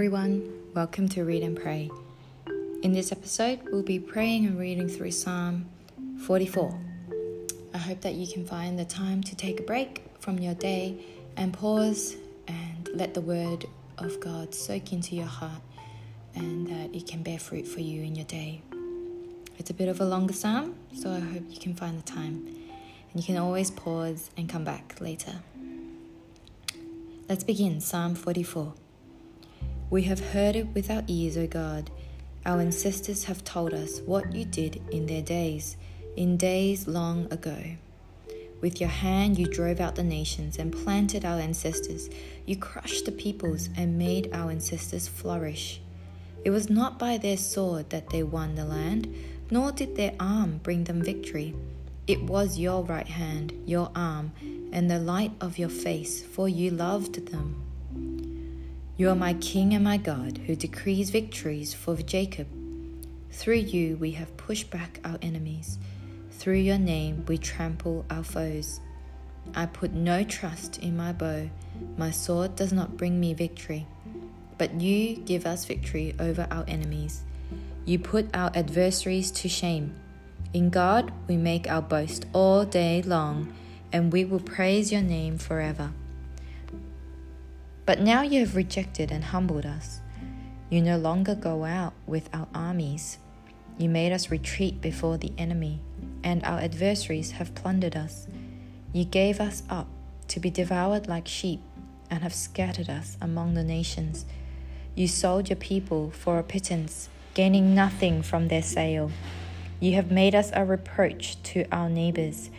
everyone. Welcome to Read and Pray. In this episode, we'll be praying and reading through Psalm 44. I hope that you can find the time to take a break from your day and pause and let the word of God soak into your heart and that it can bear fruit for you in your day. It's a bit of a longer psalm, so I hope you can find the time. And you can always pause and come back later. Let's begin Psalm 44. We have heard it with our ears, O God. Our ancestors have told us what you did in their days, in days long ago. With your hand you drove out the nations and planted our ancestors. You crushed the peoples and made our ancestors flourish. It was not by their sword that they won the land, nor did their arm bring them victory. It was your right hand, your arm, and the light of your face, for you loved them. You are my King and my God, who decrees victories for Jacob. Through you we have pushed back our enemies. Through your name we trample our foes. I put no trust in my bow. My sword does not bring me victory. But you give us victory over our enemies. You put our adversaries to shame. In God we make our boast all day long, and we will praise your name forever. But now you have rejected and humbled us. You no longer go out with our armies. You made us retreat before the enemy, and our adversaries have plundered us. You gave us up to be devoured like sheep, and have scattered us among the nations. You sold your people for a pittance, gaining nothing from their sale. You have made us a reproach to our neighbors,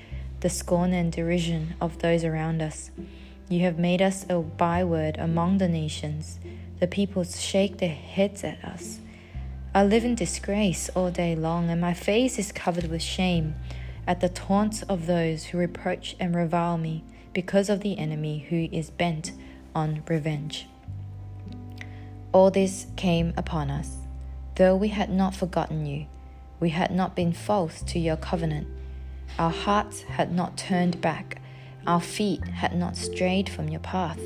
the scorn and derision of those around us. You have made us a byword among the nations. The peoples shake their heads at us. I live in disgrace all day long, and my face is covered with shame at the taunts of those who reproach and revile me because of the enemy who is bent on revenge. All this came upon us, though we had not forgotten you, we had not been false to your covenant, our hearts had not turned back our feet had not strayed from your path,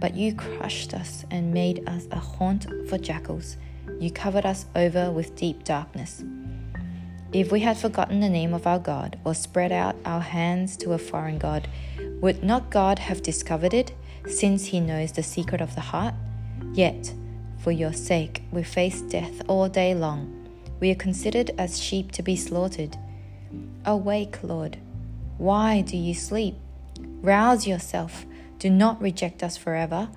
but you crushed us and made us a haunt for jackals. You covered us over with deep darkness. If we had forgotten the name of our God or spread out our hands to a foreign God, would not God have discovered it, since He knows the secret of the heart? Yet, for your sake, we face death all day long. We are considered as sheep to be slaughtered. Awake, Lord. Why do you sleep? Rouse yourself. Do not reject us forever.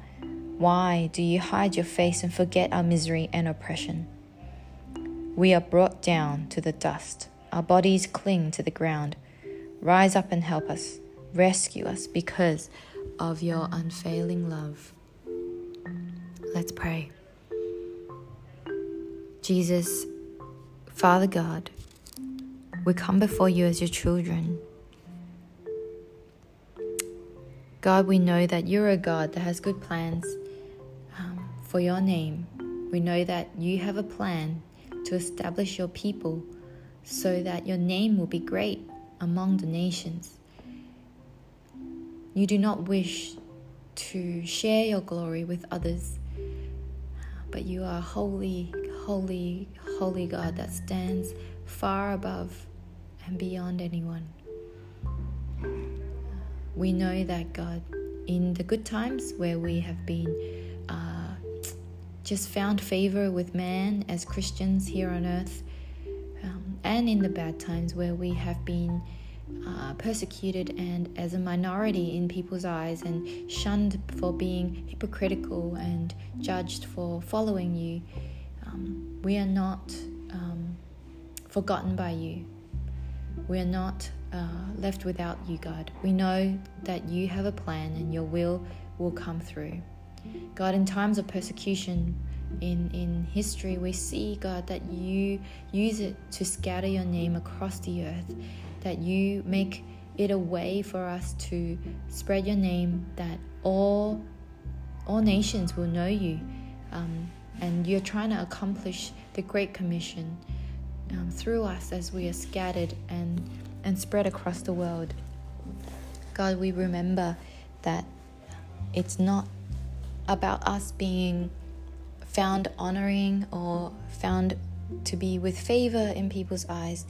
Why do you hide your face and forget our misery and oppression? We are brought down to the dust. Our bodies cling to the ground. Rise up and help us. Rescue us because of your unfailing love. Let's pray. Jesus, Father God, we come before you as your children. God, we know that you're a God that has good plans um, for your name. We know that you have a plan to establish your people so that your name will be great among the nations. You do not wish to share your glory with others, but you are holy, holy, holy God that stands far above and beyond anyone. We know that God, in the good times where we have been uh, just found favor with man as Christians here on earth, um, and in the bad times where we have been uh, persecuted and as a minority in people's eyes and shunned for being hypocritical and judged for following you, um, we are not um, forgotten by you. We are not uh, left without you, God. We know that you have a plan and your will will come through. God, in times of persecution in, in history, we see, God, that you use it to scatter your name across the earth, that you make it a way for us to spread your name, that all, all nations will know you. Um, and you're trying to accomplish the Great Commission um, through us as we are scattered and and spread across the world. God, we remember that it's not about us being found honoring or found to be with favor in people's eyes,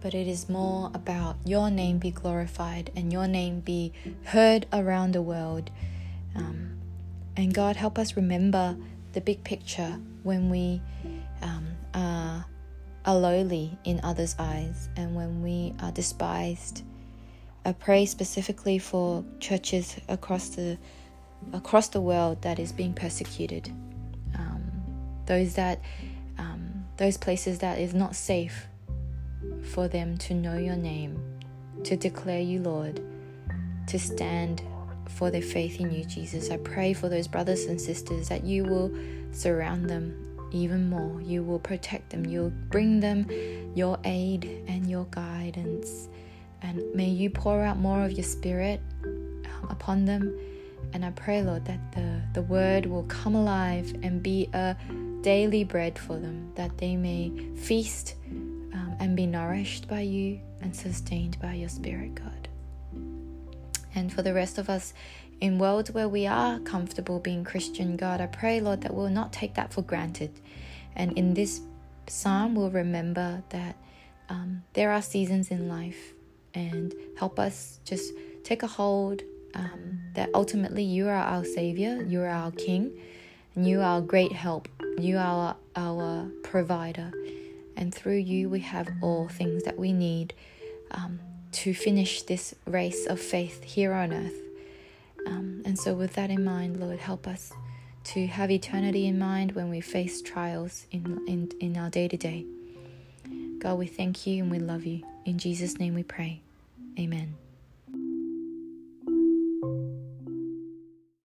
but it is more about your name be glorified and your name be heard around the world. Um, and God, help us remember the big picture when we um, are, are lowly in others' eyes and when we are despised. I pray specifically for churches across the across the world that is being persecuted. Um, those that um, those places that is not safe for them to know your name, to declare you Lord, to stand for their faith in you, Jesus. I pray for those brothers and sisters that you will surround them even more. You will protect them. You'll bring them your aid and your guidance. And may you pour out more of your spirit um, upon them. And I pray, Lord, that the, the word will come alive and be a daily bread for them, that they may feast um, and be nourished by you and sustained by your spirit, God. And for the rest of us in worlds where we are comfortable being Christian, God, I pray, Lord, that we'll not take that for granted. And in this psalm, we'll remember that um, there are seasons in life and help us just take a hold um, that ultimately you are our Savior, you are our King, and you are great help, you are our provider. And through you, we have all things that we need um, to finish this race of faith here on earth. Um, and so, with that in mind, Lord, help us to have eternity in mind when we face trials in, in, in our day to day. God, we thank you and we love you. In Jesus' name we pray. Amen.